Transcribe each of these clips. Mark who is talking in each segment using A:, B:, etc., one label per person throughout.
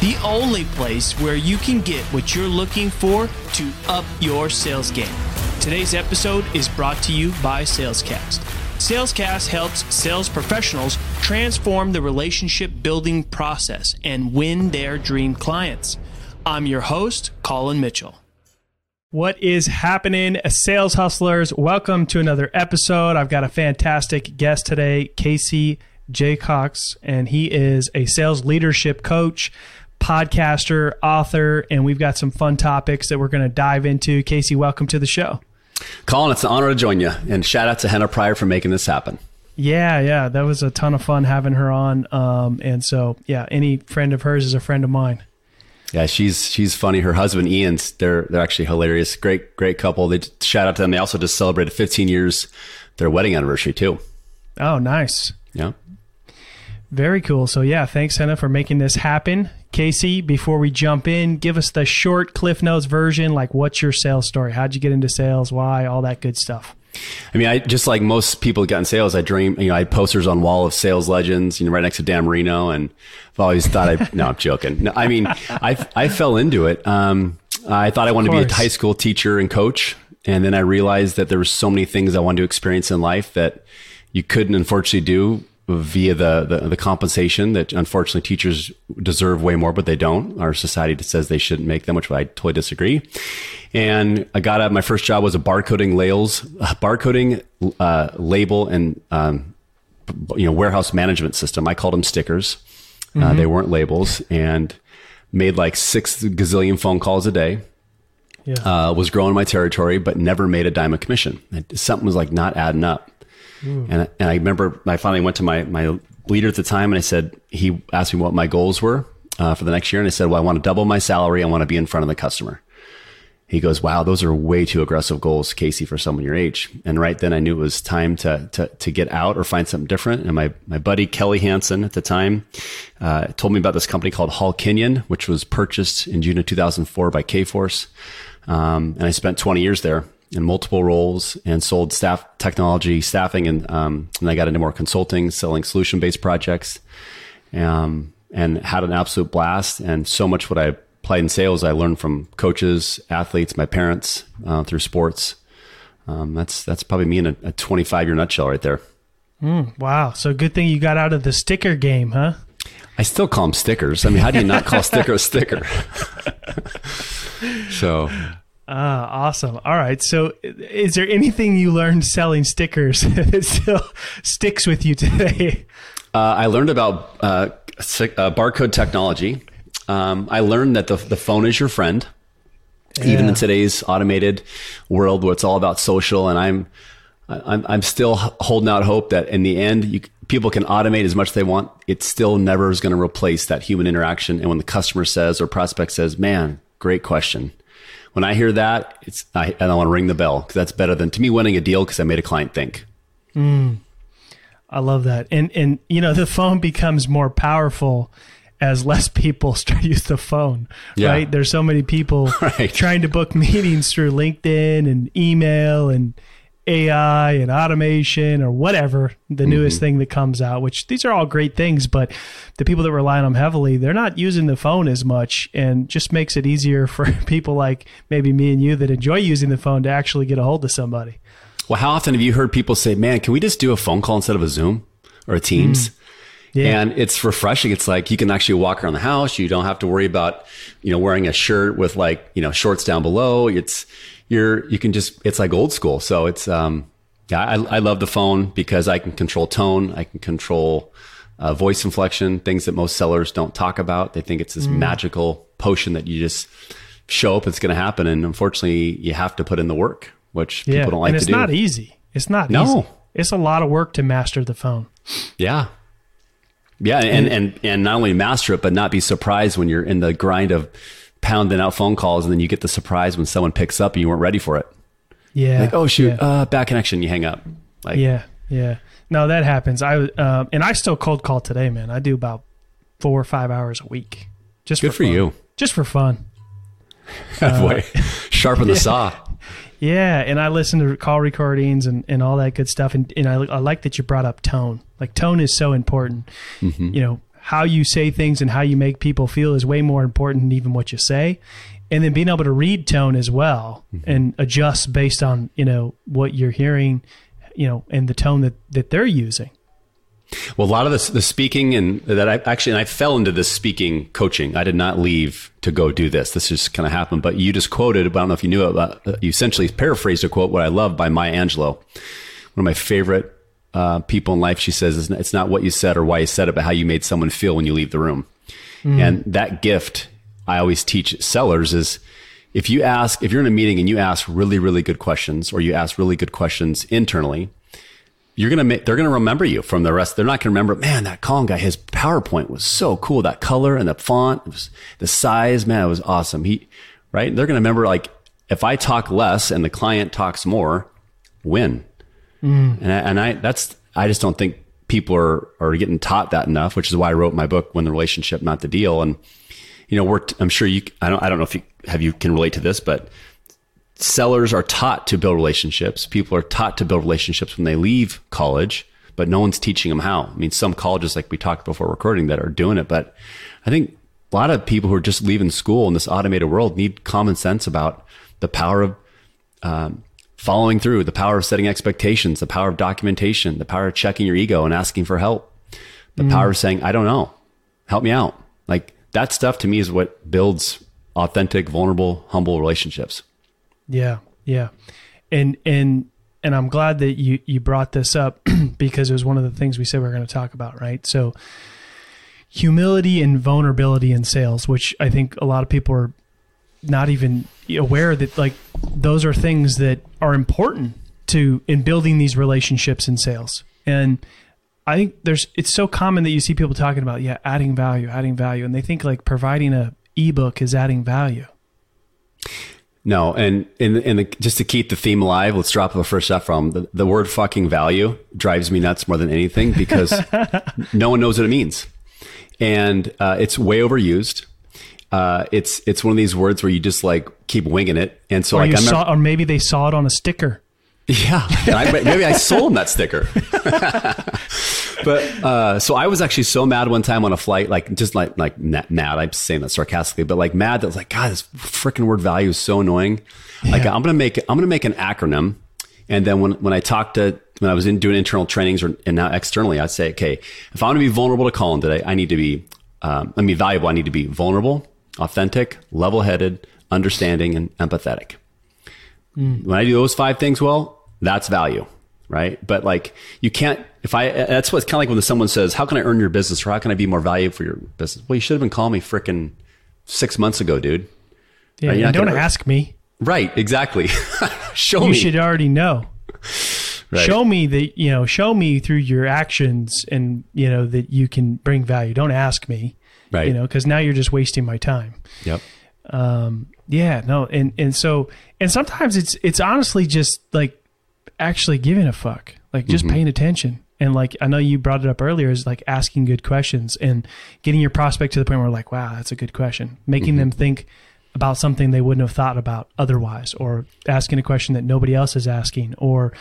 A: The only place where you can get what you're looking for to up your sales game. Today's episode is brought to you by Salescast. Salescast helps sales professionals transform the relationship building process and win their dream clients. I'm your host, Colin Mitchell. What is happening, sales hustlers? Welcome to another episode. I've got a fantastic guest today, Casey Jacox, and he is a sales leadership coach, podcaster, author, and we've got some fun topics that we're going to dive into. Casey, welcome to the show.
B: Colin, it's an honor to join you, and shout out to Henna Pryor for making this happen.
A: Yeah, yeah, that was a ton of fun having her on. Um, and so, yeah, any friend of hers is a friend of mine.
B: Yeah, she's she's funny. Her husband Ian's they're they're actually hilarious. Great great couple. They shout out to them. They also just celebrated 15 years their wedding anniversary too.
A: Oh, nice.
B: Yeah.
A: Very cool. So yeah, thanks Henna for making this happen. Casey, before we jump in, give us the short Cliff Notes version. Like, what's your sales story? How'd you get into sales? Why? All that good stuff.
B: I mean, I just like most people got in sales, I dream, you know, I had posters on wall of sales legends, you know, right next to Dan Marino. And I've always thought I, no, I'm joking. No, I mean, I, I fell into it. Um, I thought I wanted to be a high school teacher and coach. And then I realized that there were so many things I wanted to experience in life that you couldn't unfortunately do via the, the, the compensation that unfortunately teachers deserve way more, but they don't. Our society says they shouldn't make them, which I totally disagree. And I got out. My first job was a barcoding labels, barcoding uh, label and um, you know warehouse management system. I called them stickers. Uh, mm-hmm. Uh, they weren't labels, and made like six gazillion phone calls a day. Yeah. Uh, was growing my territory, but never made a dime of commission. Something was like not adding up. Mm. And, and I remember I finally went to my, my leader at the time and I said, he asked me what my goals were uh, for the next year. And I said, well, I want to double my salary. I want to be in front of the customer. He goes, wow, those are way too aggressive goals, Casey, for someone your age. And right then I knew it was time to, to, to get out or find something different. And my, my buddy Kelly Hansen at the time, uh, told me about this company called Hall Kinion, which was purchased in June of 2004 by Kforce. Um, and I spent 20 years there in multiple roles and sold staff technology staffing and um, and I got into more consulting, selling solution based projects, um, and had an absolute blast. And so much what I applied in sales, I learned from coaches, athletes, my parents uh, through sports. Um, that's that's probably me in a, a 25 year nutshell right there.
A: Mm, wow! So good thing you got out of the sticker game, huh?
B: I still call them stickers. I mean, how do you not call sticker a sticker? so
A: Ah, awesome. All right. So, is there anything you learned selling stickers that still sticks with you today?
B: Uh, I learned about uh, uh, barcode technology. Um, I learned that the, the phone is your friend, yeah. even in today's automated world where it's all about social. And I'm, I'm, I'm still holding out hope that in the end, you, people can automate as much as they want. It still never is going to replace that human interaction. And when the customer says or prospect says, "Man, great question," when I hear that, it's I, don't want to ring the bell because that's better than to me winning a deal because I made a client think.
A: Mm, I love that, and and you know the phone becomes more powerful as less people start to use the phone. Yeah. Right? There's so many people right. trying to book meetings through LinkedIn and email and AI and automation or whatever the mm-hmm. newest thing that comes out, which these are all great things, but the people that rely on them heavily, they're not using the phone as much and just makes it easier for people like maybe me and you that enjoy using the phone to actually get a hold of somebody.
B: Well, how often have you heard people say, man, can we just do a phone call instead of a Zoom or a Teams? Mm. Yeah. And it's refreshing. It's like you can actually walk around the house. You don't have to worry about, you know, wearing a shirt with like, you know, shorts down below. It's, you're, you can just, it's like old school. So it's, um, yeah, I, I love the phone because I can control tone. I can control uh, voice inflection, things that most sellers don't talk about. They think it's this mm. magical potion that you just show up, it's going to happen. And unfortunately, you have to put in the work, which yeah. people don't like
A: and
B: to do.
A: It's not easy. It's not no. easy. It's a lot of work to master the phone.
B: Yeah. Yeah, and, and and not only master it, but not be surprised when you're in the grind of pounding out phone calls, and then you get the surprise when someone picks up and you weren't ready for it.
A: Yeah.
B: Like, oh shoot, yeah. uh, bad connection. You hang up.
A: Like, yeah, yeah. No, that happens. I uh, and I still cold call today, man. I do about four or five hours a week. Just
B: good
A: for,
B: for you.
A: Just for fun.
B: uh, sharpen the yeah. saw.
A: Yeah, and I listen to call recordings and, and all that good stuff. And, and I, I like that you brought up tone. Like tone is so important. Mm-hmm. You know, how you say things and how you make people feel is way more important than even what you say. And then being able to read tone as well mm-hmm. and adjust based on, you know, what you're hearing, you know, and the tone that, that they're using.
B: Well, a lot of the, the speaking and that I actually, and I fell into this speaking coaching. I did not leave to go do this. This just kind of happened. But you just quoted, I don't know if you knew it, but uh, you essentially paraphrased a quote, what I love by Maya Angelou, one of my favorite uh, people in life. She says, it's not what you said or why you said it, but how you made someone feel when you leave the room. Mm. And that gift I always teach sellers is if you ask, if you're in a meeting and you ask really, really good questions or you ask really good questions internally, you're gonna make they're gonna remember you from the rest. They're not gonna remember, man, that Colin guy, his PowerPoint was so cool. That color and the font, was, the size, man, it was awesome. He right? They're gonna remember like if I talk less and the client talks more, win. Mm. And I, and I that's I just don't think people are are getting taught that enough, which is why I wrote my book, Win the Relationship, Not the Deal. And you know, we're I'm sure you I don't I don't know if you have you can relate to this, but sellers are taught to build relationships. People are taught to build relationships when they leave college, but no one's teaching them how. I mean, some colleges, like we talked before recording, that are doing it, but I think a lot of people who are just leaving school in this automated world need common sense about the power of um, following through, the power of setting expectations, the power of documentation, the power of checking your ego and asking for help, the mm. power of saying, I don't know, help me out. Like that stuff to me is what builds authentic, vulnerable, humble relationships.
A: Yeah, yeah, and and and I'm glad that you you brought this up because it was one of the things we said we are going to talk about, right? So humility and vulnerability in sales, which I think a lot of people are not even aware that like those are things that are important to in building these relationships in sales. And I think there's it's so common that you see people talking about yeah, adding value, adding value and they think like providing a ebook is adding value.
B: No, and in in the, just to keep the theme alive, let's drop the first F from the, the word fucking value drives me nuts more than anything because no one knows what it means, and uh, it's way overused. Uh, it's it's one of these words where you just like keep winging it, and so
A: or
B: like
A: saw, or maybe they saw it on a sticker.
B: Yeah, I, maybe I sold him that sticker. but uh, so I was actually so mad one time on a flight, like just like like mad. I'm saying that sarcastically, but like mad that was like, God, this freaking word value is so annoying. Yeah. Like I'm gonna make I'm gonna make an acronym, and then when when I talk to when I was in doing internal trainings or and now externally, I'd say, okay, if I want to be vulnerable to Colin today, I need to be um, I mean valuable. I need to be vulnerable, authentic, level headed, understanding, and empathetic. Mm. When I do those five things well, that's value, right? But like you can't. If I that's what's kind of like when someone says, "How can I earn your business?" or "How can I be more valuable for your business?" Well, you should have been calling me freaking six months ago, dude.
A: Yeah, right? don't ask me.
B: Right, exactly. show
A: you
B: me.
A: You should already know. Right. Show me that you know. Show me through your actions, and you know that you can bring value. Don't ask me, right? You know, because now you're just wasting my time.
B: Yep.
A: Um. Yeah. No. And and so and sometimes it's it's honestly just like actually giving a fuck, like just mm-hmm. paying attention. And like I know you brought it up earlier, is like asking good questions and getting your prospect to the point where like, wow, that's a good question, making mm-hmm. them think about something they wouldn't have thought about otherwise, or asking a question that nobody else is asking, or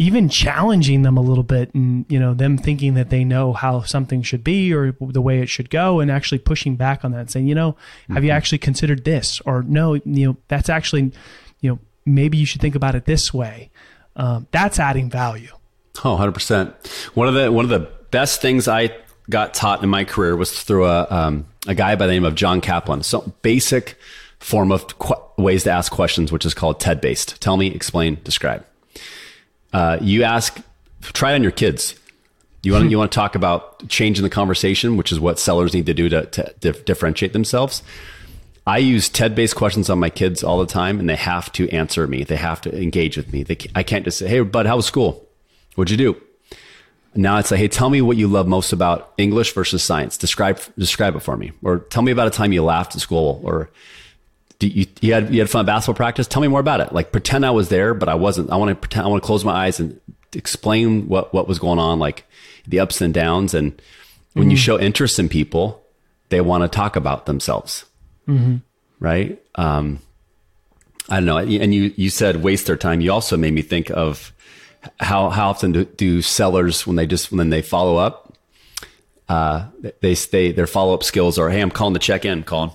A: even challenging them a little bit and you know them thinking that they know how something should be or the way it should go and actually pushing back on that and saying you know mm-hmm. have you mm-hmm. actually considered this or no you know that's actually you know maybe you should think about it this way um, that's adding value.
B: Oh, 100%. One of the, one of the best things I got taught in my career was through a um, a guy by the name of John Kaplan. So basic form of qu- ways to ask questions, which is called TED based. Tell me, explain, describe. Uh, you ask, try it on your kids. You want you want to talk about changing the conversation, which is what sellers need to do to, to dif- differentiate themselves. I use TED based questions on my kids all the time, and they have to answer me. They have to engage with me. They, I can't just say, "Hey, bud, how was school? What'd you do?" Now it's like, "Hey, tell me what you love most about English versus science. Describe describe it for me, or tell me about a time you laughed at school, or you, you had you had fun at basketball practice. Tell me more about it. Like pretend I was there, but I wasn't. I want to pretend. I want to close my eyes and explain what what was going on, like the ups and downs. And when mm-hmm. you show interest in people, they want to talk about themselves, mm-hmm. right? Um, I don't know. And you you said waste their time. You also made me think of how how often do, do sellers when they just when they follow up, uh, they stay their follow up skills are, hey, I'm calling to check in, Colin.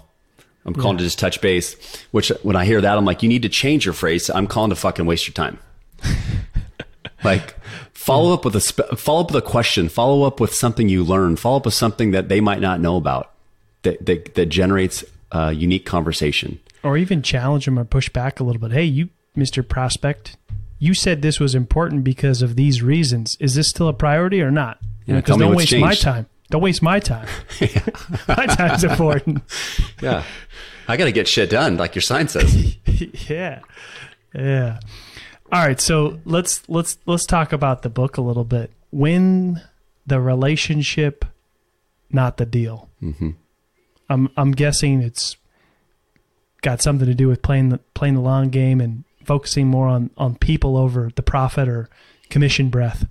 B: I'm calling yeah. to just touch base. Which when I hear that, I'm like, you need to change your phrase. I'm calling to fucking waste your time. like follow up with a sp- follow up with a question. Follow up with something you learned. Follow up with something that they might not know about. That that, that generates a unique conversation.
A: Or even challenge them or push back a little bit. Hey, you, Mister Prospect, you said this was important because of these reasons. Is this still a priority or not?
B: Yeah, because don't
A: waste
B: changed.
A: my time. Don't waste my time. my time's important.
B: Yeah. I got to get shit done, like your sign says.
A: yeah, yeah. All right, so let's let's let's talk about the book a little bit. Win the relationship, not the deal. Mm-hmm. I'm I'm guessing it's got something to do with playing the playing the long game and focusing more on on people over the profit or commission breath.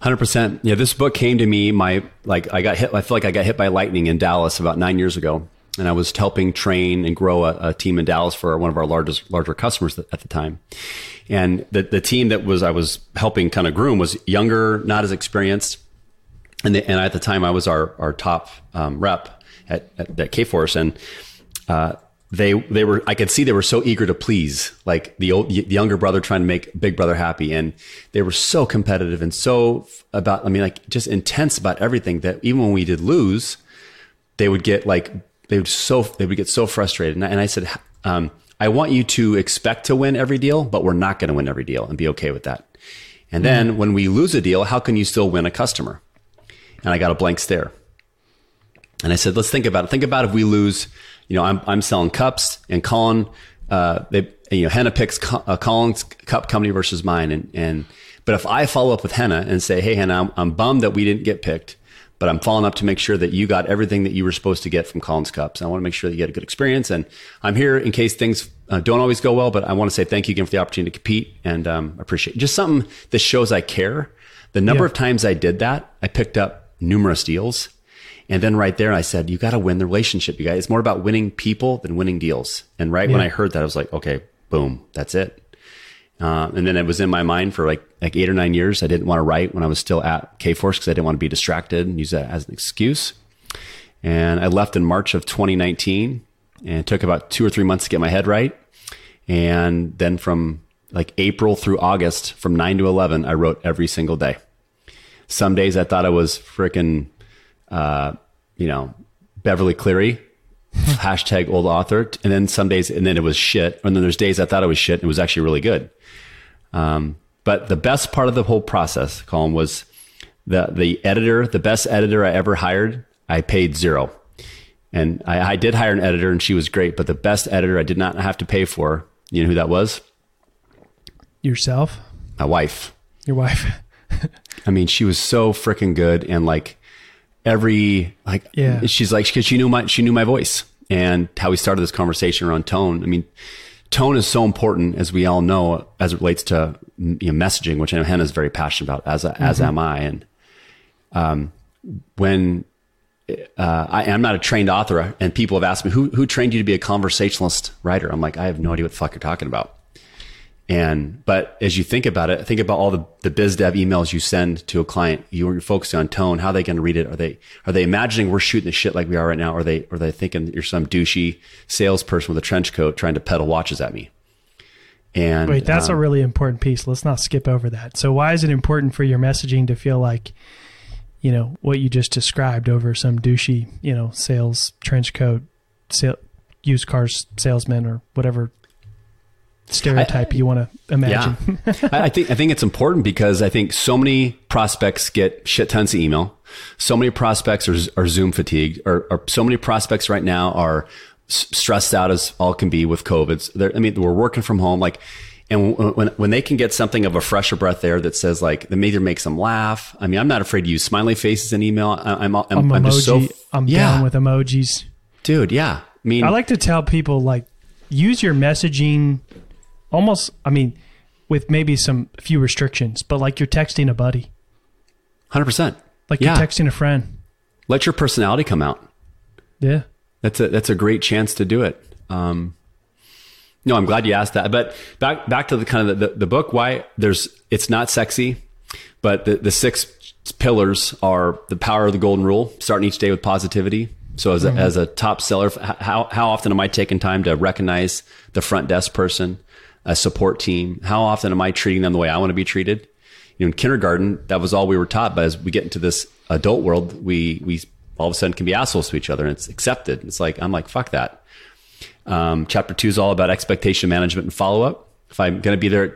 B: Hundred percent. Yeah, this book came to me. My like, I got hit. I feel like I got hit by lightning in Dallas about nine years ago, and I was helping train and grow a, a, team in Dallas for one of our largest larger customers at the time. And the the team that was I was helping kind of groom was younger, not as experienced, and the, and at the time I was our our top um, rep at at, at Kforce, and uh, they they were I could see they were so eager to please, like the old the younger brother trying to make big brother happy, and they were so competitive and so about I mean like just intense about everything that even when we did lose, they would get like they would so they would get so frustrated. And I, and I said, um, I want you to expect to win every deal, but we're not going to win every deal, and be okay with that. And then mm-hmm. when we lose a deal, how can you still win a customer? And I got a blank stare. And I said, let's think about it. Think about if we lose, you know, I'm, I'm selling cups and Colin, uh, they, you know, Henna picks uh, Colin's cup company versus mine. And, and, but if I follow up with Henna and say, Hey, Henna, I'm, I'm bummed that we didn't get picked but I'm following up to make sure that you got everything that you were supposed to get from Colin's Cups. I want to make sure that you had a good experience. And I'm here in case things uh, don't always go well, but I want to say thank you again for the opportunity to compete and um, appreciate just something that shows I care. The number yeah. of times I did that, I picked up numerous deals. And then right there, I said, you got to win the relationship, you guys. It's more about winning people than winning deals. And right yeah. when I heard that, I was like, okay, boom, that's it. Uh, and then it was in my mind for like like eight or nine years. I didn't want to write when I was still at Kforce because I didn't want to be distracted and use that as an excuse. And I left in March of 2019 and it took about two or three months to get my head right. And then from like April through August, from 9 to 11, I wrote every single day. Some days I thought I was freaking, uh, you know, Beverly Cleary, hashtag old author. And then some days, and then it was shit. And then there's days I thought it was shit and it was actually really good. Um, but the best part of the whole process, Colin, was the the editor, the best editor I ever hired. I paid zero, and I, I did hire an editor, and she was great. But the best editor I did not have to pay for. You know who that was?
A: Yourself.
B: My wife.
A: Your wife.
B: I mean, she was so freaking good, and like every like, yeah. She's like because she knew my she knew my voice and how we started this conversation around tone. I mean, tone is so important, as we all know, as it relates to you know, messaging, which I know Henna is very passionate about, as mm-hmm. as am I. And um, when uh, I, am not a trained author, and people have asked me, "Who who trained you to be a conversationalist writer?" I'm like, I have no idea what the fuck you're talking about. And but as you think about it, think about all the, the biz dev emails you send to a client. You're focusing on tone. How are they going to read it? Are they are they imagining we're shooting the shit like we are right now? Or are they are they thinking you're some douchey salesperson with a trench coat trying to peddle watches at me? And
A: wait, that's um, a really important piece. Let's not skip over that. So why is it important for your messaging to feel like you know, what you just described over some douchey, you know, sales trench coat, sale, used cars salesman or whatever stereotype I, you want to imagine.
B: Yeah. I think I think it's important because I think so many prospects get shit tons of email. So many prospects are, are Zoom fatigued, or, or so many prospects right now are stressed out as all can be with COVID. I mean, we're working from home, like, and when when they can get something of a fresher breath there that says like that either makes them laugh. I mean, I'm not afraid to use smiley faces in email. I, am I'm, I'm,
A: I'm
B: just
A: so I'm yeah. down with emojis,
B: dude. Yeah,
A: I mean, I like to tell people like use your messaging almost. I mean, with maybe some few restrictions, but like you're texting a buddy.
B: Hundred percent.
A: Like yeah. you're texting a friend.
B: Let your personality come out.
A: Yeah
B: that's a that's a great chance to do it. Um, no, I'm glad you asked that. But back back to the kind of the, the, the book. Why there's it's not sexy, but the the six pillars are the power of the golden rule. Starting each day with positivity. So as a, mm-hmm. as a top seller, how how often am I taking time to recognize the front desk person, a support team? How often am I treating them the way I want to be treated? You know, in kindergarten, that was all we were taught. But as we get into this adult world, we we all of a sudden can be assholes to each other and it's accepted. It's like, I'm like, fuck that. Um, chapter two is all about expectation management and follow up. If I'm going to be there at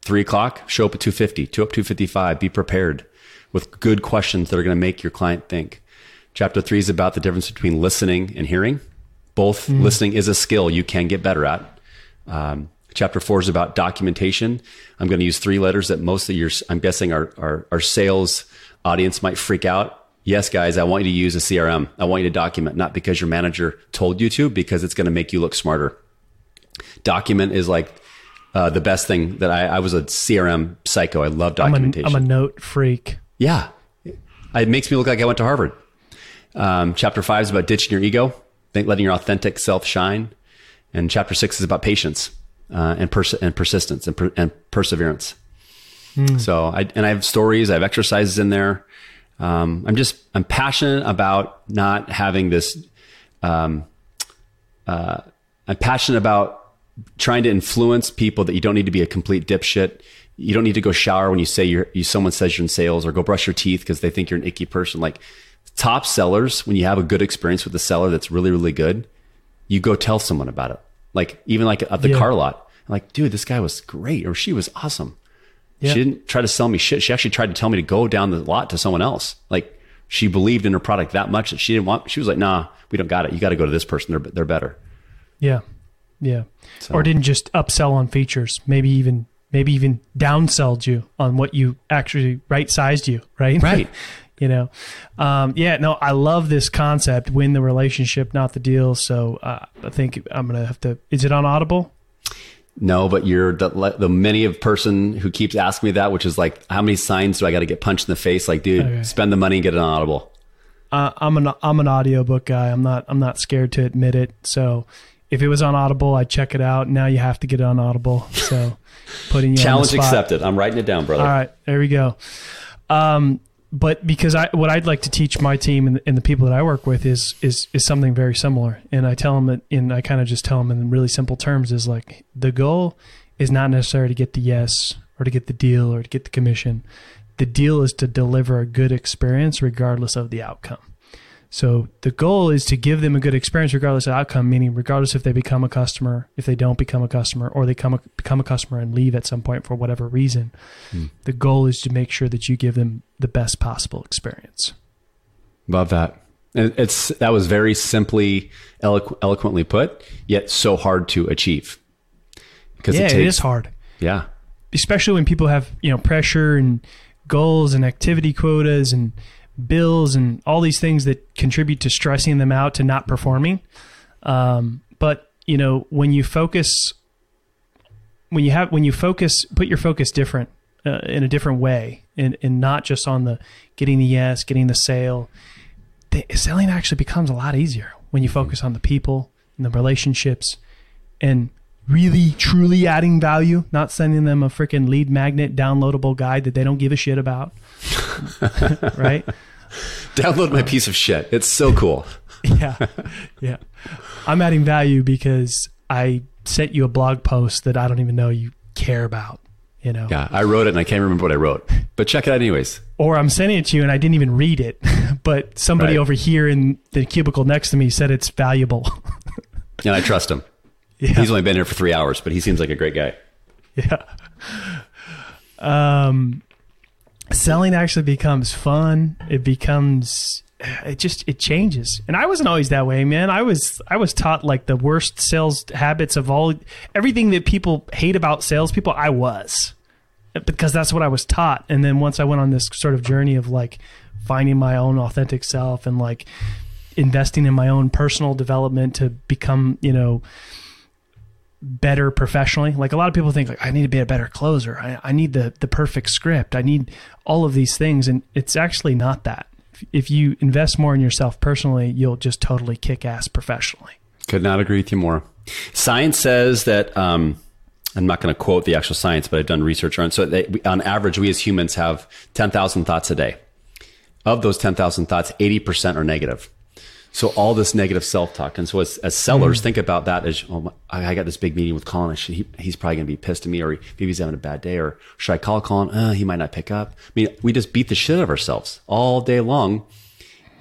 B: three o'clock, show up at 250, two up 255, be prepared with good questions that are going to make your client think. Chapter three is about the difference between listening and hearing. Both mm. listening is a skill you can get better at. Um, chapter four is about documentation. I'm going to use three letters that most of your, I'm guessing our, our, our sales audience might freak out yes, guys, I want you to use a CRM. I want you to document, not because your manager told you to, because it's going to make you look smarter. Document is like uh, the best thing that I, I, was a CRM psycho. I love documentation.
A: I'm a, I'm a note freak.
B: Yeah. It makes me look like I went to Harvard. Um, chapter five is about ditching your ego, think letting your authentic self shine. And chapter six is about patience uh, and, pers- and persistence and, per- and perseverance. Mm. So I, and I have stories, I have exercises in there. Um, I'm just I'm passionate about not having this. Um, uh, I'm passionate about trying to influence people that you don't need to be a complete dipshit. You don't need to go shower when you say you're you, someone says you're in sales or go brush your teeth because they think you're an icky person. Like top sellers, when you have a good experience with a seller that's really really good, you go tell someone about it. Like even like at the yeah. car lot, I'm like dude, this guy was great or she was awesome. She didn't try to sell me shit. She actually tried to tell me to go down the lot to someone else. Like she believed in her product that much that she didn't want. She was like, "Nah, we don't got it. You got to go to this person. They're they're better."
A: Yeah, yeah. So. Or didn't just upsell on features. Maybe even maybe even downsold you on what you actually right sized you. Right.
B: Right.
A: you know, um, yeah. No, I love this concept. Win the relationship, not the deal. So uh, I think I'm gonna have to. Is it on Audible?
B: No, but you're the, the many of person who keeps asking me that, which is like, how many signs do I got to get punched in the face? Like, dude, okay. spend the money and get an Audible.
A: Uh, I'm an I'm an audiobook guy. I'm not I'm not scared to admit it. So if it was on Audible, I'd check it out. Now you have to get it on Audible. So putting you
B: challenge accepted. I'm writing it down, brother.
A: All right, there we go. Um, but because I what I'd like to teach my team and the, and the, people that I work with is is is something very similar, and I tell them that, and I kind of just tell them in really simple terms is like the goal is not necessarily to get the yes or to get the deal or to get the commission. The deal is to deliver a good experience regardless of the outcome. So the goal is to give them a good experience regardless of outcome, meaning regardless if they become a customer, if they don't become a customer, or they come a, become a customer and leave at some point for whatever reason. Hmm. The goal is to make sure that you give them the best possible experience.
B: Love that. It's that was very simply eloqu- eloquently put, yet so hard to achieve.
A: Because yeah, it, takes, it is hard.
B: Yeah,
A: especially when people have you know pressure and goals and activity quotas and bills and all these things that contribute to stressing them out to not performing. Um, but you know, when you focus, when you have, when you focus, put your focus different uh, in a different way, and and not just on the getting the yes, getting the sale. The, selling actually becomes a lot easier when you focus on the people and the relationships, and really truly adding value, not sending them a freaking lead magnet downloadable guide that they don't give a shit about. right?
B: Download my piece of shit. It's so cool.
A: yeah. Yeah. I'm adding value because I sent you a blog post that I don't even know you care about, you know.
B: Yeah, I wrote it and I can't remember what I wrote. But check it out anyways.
A: or I'm sending it to you and I didn't even read it, but somebody
B: Right.
A: over here in the cubicle next to me said it's valuable.
B: And I trust him.
A: Yeah.
B: He's only been here for three hours, but he seems like a great guy.
A: Yeah. Um, selling actually becomes fun. It becomes it just it changes. And I wasn't always that way, man. I was I was taught like the worst sales habits of all everything that people hate about salespeople. I was because that's what I was taught. And then once I went on this sort of journey of like finding my own authentic self and like investing in my own personal development to become, you know, better professionally. Like a lot of people think like I need to be a better closer. I, I need the the perfect script. I need all of these things and it's actually not that. If, you invest more in yourself personally, you'll just totally kick ass professionally.
B: Could not agree with you more. Science says that um, I'm not going to quote the actual science, but I've done research on. So they, on average, we as humans have 10,000 thoughts a day. Of those 10,000 thoughts, 80% are negative. So all this negative self-talk, and so as, as sellers, think about that as, oh, my, I got this big meeting with Colin. I should, he, he's probably going to be pissed at me, or maybe he's having a bad day, or should I call Colin? Uh, he might not pick up. I mean, we just beat the shit out of ourselves all day long,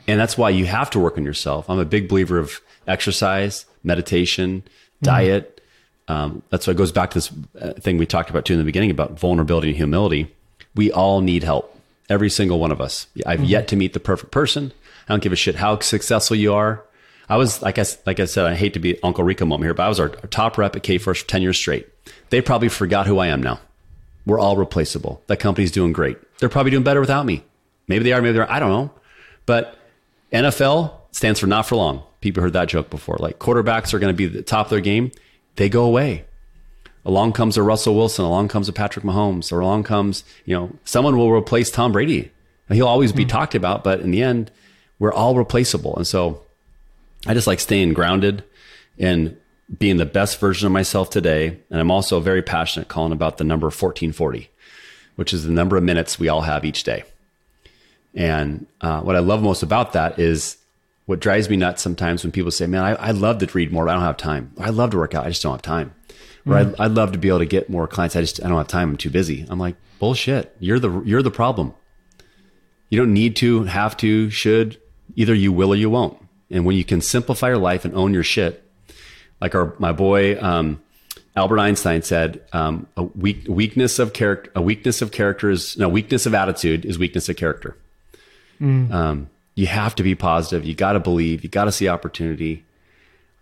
B: and that's why you have to work on yourself. I'm a big believer of exercise, meditation, diet. Um, that's why it goes back to this uh, thing we talked about too in the beginning about vulnerability and humility. We all need help, every single one of us. I've yet to meet the perfect person. I don't give a shit how successful you are. I was like I like I said, I hate to be Uncle Rico moment here, but I was our, our top rep at Kforce for ten years straight. They probably forgot who I am now. We're all replaceable. That company's doing great. They're probably doing better without me. Maybe they are, maybe they're. I don't know. But NFL stands for not for long. People heard that joke before. Like quarterbacks are going to be the top of their game. They go away. Along comes a Russell Wilson. Along comes a Patrick Mahomes. Or along comes, you know, someone will replace Tom Brady. He'll always be hmm. talked about, but in the end, we're all replaceable. And so I just like staying grounded and being the best version of myself today. And I'm also very passionate Colin about the number 1440, which is the number of minutes we all have each day. And uh, what I love most about that is what drives me nuts sometimes when people say, man, I, I'd love to read more, but I don't have time. I love to work out. I just don't have time. Or I'd, I'd love to be able to get more clients. I just, I don't have time. I'm too busy. I'm like, bullshit. You're the, you're the problem. You don't need to, have to, should. Either you will or you won't. And when you can simplify your life and own your shit, like our my boy um, Albert Einstein said, um, a weak, weakness of character, a weakness of character is no weakness of attitude is weakness of character. Um, you have to be positive. You got to believe. You got to see opportunity.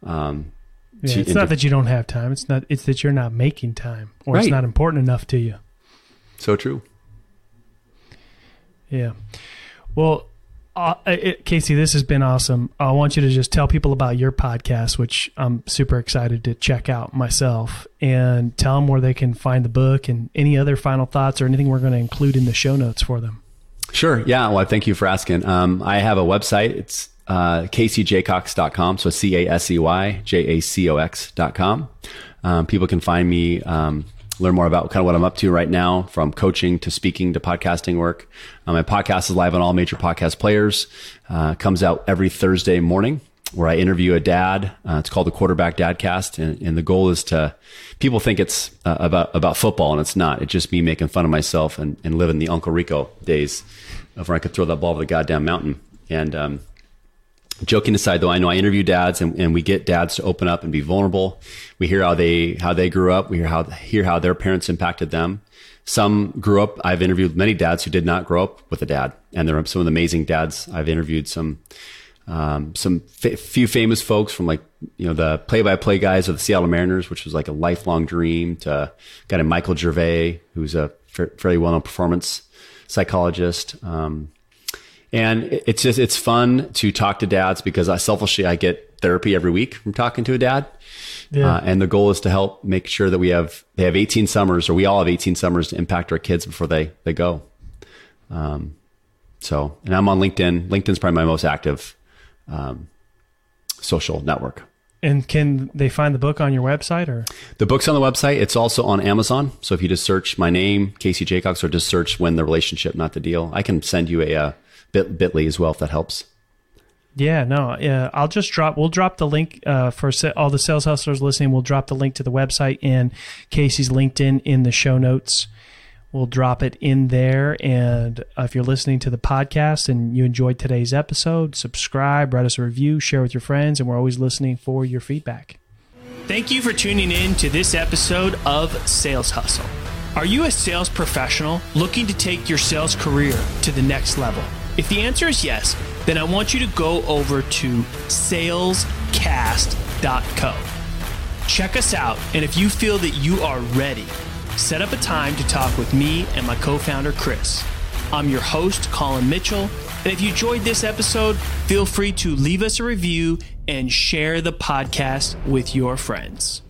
B: Um,
A: Yeah,
B: to-
A: it's not that you don't have time. It's not. It's that you're not making time, or it's not important enough to you.
B: so true.
A: Yeah. Well, uh, it, Casey, this has been awesome. I want you to just tell people about your podcast, which I'm super excited to check out myself, and tell them where they can find the book and any other final thoughts or anything we're going to include in the show notes for them.
B: Sure. Yeah. Well, thank you for asking. Um, I have a website. It's uh, caseyjacox.com. So C A S E Y J A C O X.com. Um, people can find me, um, learn more about kind of what I'm up to right now from coaching to speaking to podcasting work. Um, my podcast is live on all major podcast players. Uh, comes out every Thursday morning where I interview a dad. Uh, it's called the Quarterback Dadcast, and, and the goal is to. People think it's uh, about about football, and it's not. It's just me making fun of myself and, and living the Uncle Rico days of where I could throw that ball over the goddamn mountain. And um, joking aside, though, I know I interview dads, and, and we get dads to open up and be vulnerable. We hear how they how they grew up. We hear how hear how their parents impacted them. Some grew up. I've interviewed many dads who did not grow up with a dad, and there are some of the amazing dads. I've interviewed some um, some fa- few famous folks from like you know the play-by-play guys of the Seattle Mariners, which was like a lifelong dream. To a guy named Michael Gervais, who's a fairly well-known performance psychologist. Um, and it's just it's fun to talk to dads because I selfishly I get therapy every week from talking to a dad.
A: Yeah.
B: Uh, and the goal is to help make sure that we have they have 18 summers or we all have 18 summers to impact our kids before they they go. Um, so and I'm on LinkedIn. LinkedIn's probably my most active um, social network.
A: And can they find the book on your website or?
B: The book's on the website. It's also on Amazon. So if you just search my name, Casey Jacox, or just search "Win the Relationship, Not the Deal," I can send you a uh, bit Bitly as well if that helps.
A: Yeah, no, yeah. I'll just drop. We'll drop the link uh, for sa- all the sales hustlers listening. We'll drop the link to the website and Casey's LinkedIn in the show notes. We'll drop it in there. And uh, if you're listening to the podcast and you enjoyed today's episode, subscribe, write us a review, share with your friends, and we're always listening for your feedback. Thank you for tuning in to this episode of Sales Hustle. Are you a sales professional looking to take your sales career to the next level? If the answer is yes, then I want you to go over to salescast.co. Check us out, and if you feel that you are ready, set up a time to talk with me and my co founder, Chris. I'm your host, Colin Mitchell, and if you enjoyed this episode, feel free to leave us a review and share the podcast with your friends.